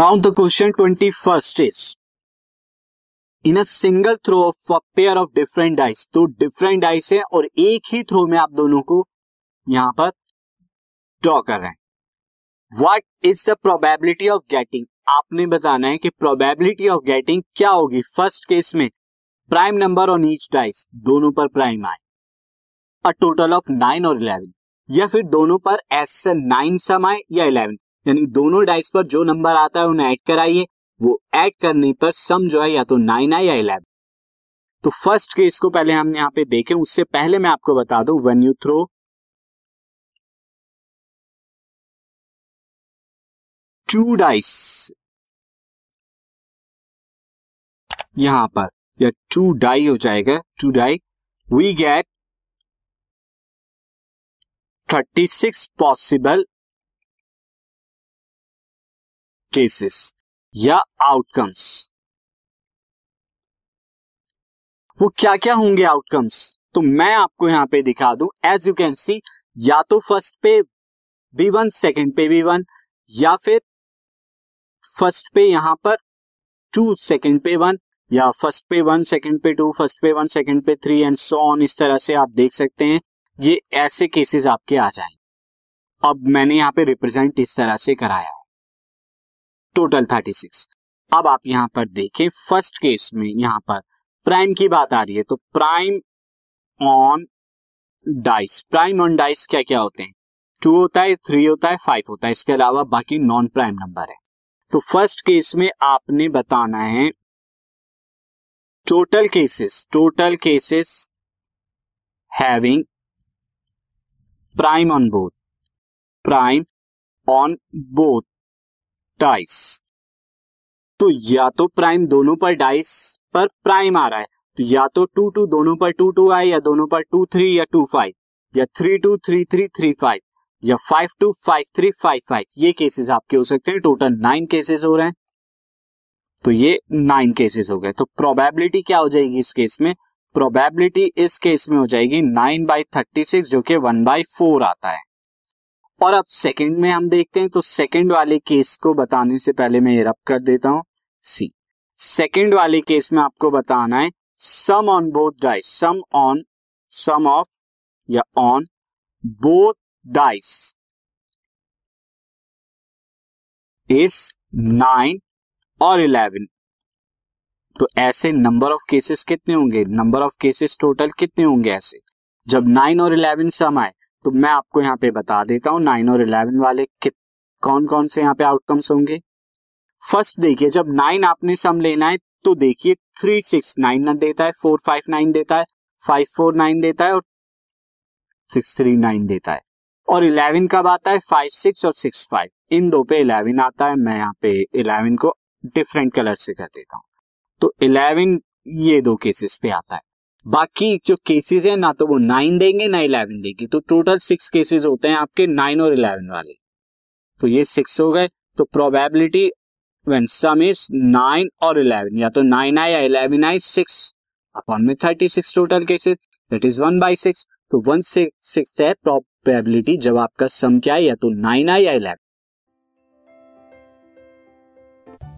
Now the question twenty first is in a single throw of a pair of different dice तो different dice है और एक ही throw में आप दोनों को यहाँ पर ड्रॉ कर रहे हैं। What is the probability of getting आपने बताना है कि प्रोबेबिलिटी ऑफ़ गेटिंग क्या होगी? फ़र्स्ट केस में prime number on each dice दोनों पर प्राइम आए। अ टोटल ऑफ़ नाइन और इलेवन या फिर दोनों पर एस नाइन सम आए या इलेवन यानी दोनों डाइस पर जो नंबर आता है उन्हें ऐड कराइए। वो ऐड करने पर सम जो है या तो नाइन आए या इलेवन तो फ़र्स्ट केस को पहले हम यहाँ पे देखें, उससे पहले मैं आपको बता दूँ when you throw two dice यहाँ पर, या टू डाई हो जाएगा two die we get thirty six possible cases या आउटकम्स वो क्या क्या होंगे आउटकम्स तो मैं आपको यहाँ पे दिखा दूँ। एज यू कैन सी या तो फ़र्स्ट पे बी वन सेकेंड पे बी वन या फिर फ़र्स्ट पे यहाँ पर टू सेकेंड पे वन या फ़र्स्ट पे वन सेकेंड पे टू फ़र्स्ट पे वन सेकेंड पे थ्री एंड सो ऑन इस तरह से आप देख सकते हैं। ये ऐसे केसेस आपके आ जाएँगे। अब मैंने यहाँ पे रिप्रेजेंट इस तरह से कराया है। टोटल थर्टी सिक्स अब आप यहाँ पर देखें फ़र्स्ट केस में यहाँ पर प्राइम की बात आ रही है तो prime on dice prime on dice क्या क्या होते हैं? टू होता है थ्री होता है फाइव होता है। इसके अलावा बाकी नॉन प्राइम नंबर है। तो फ़र्स्ट केस में आपने बताना है total cases total cases having prime on both prime on both dice तो या तो प्राइम दोनों पर डाइस पर प्राइम आ रहा है। तो या तो टू टू दोनों पर टू टू आए या दोनों पर टू थ्री या टू फाइव या three two three three three five या five two five three five five ये केसेस आपके हो सकते हैं। टोटल नाइन केसेस हो रहे हैं। तो ये नाइन केसेस हो गए। तो प्रोबेबिलिटी क्या हो जाएगी इस केस में? प्रोबेबिलिटी इस केस में हो जाएगी नाइन बाई थर्टी सिक्स जो कि वन बाई फोर आता है। और अब सेकंड में हम देखते हैं तो सेकंड वाले केस को बताने से पहले मैं ये रब कर देता हूँ। सी सेकंड वाले केस में आपको बताना है sum on both dice sum on sum of या on both dice is nine और इलेवन तो ऐसे नंबर ऑफ़ केसेस कितने होंगे? नंबर ऑफ़ केसेस टोटल कितने होंगे ऐसे? जब नाइन और इलेवन सम आए तो मैं आपको यहाँ पे बता देता हूँ नाइन और इलेवन वाले कौन कौन से यहाँ पे आउटकम्स होंगे? फ़र्स्ट देखिए, जब नाइन आपने सम लेना है तो देखिए थ्री सिक्स नाइन देता है फोर फाइव नाइन देता है फाइव फोर नाइन देता है और सिक्स थ्री नाइन देता है। और इलेवन कब आता है? फाइव सिक्स और सिक्स फाइव इन दो पे इलेवन आता है, मैं यहाँ पे इलेवन को डिफरेंट कलर से कर देता हूँ। तो इलेवन ये दो केसेस पे आता है। बाकी जो केसेस है, ना तो वो नाइन देंगे, ना इलेवन देंगे। तो टोटल सिक्स केसेस होते हैं आपके नाइन और इलेवन वाले। तो ये सिक्स हो गए। तो probability when sum is nine और इलेवन या तो नाइन आए या इलेवन आए सिक्स अपॉन में thirty six total cases that is one by six तो वन सिक्स है प्रोबेबिलिटी जब आपका सम क्या है, या तो नाइन आए या eleven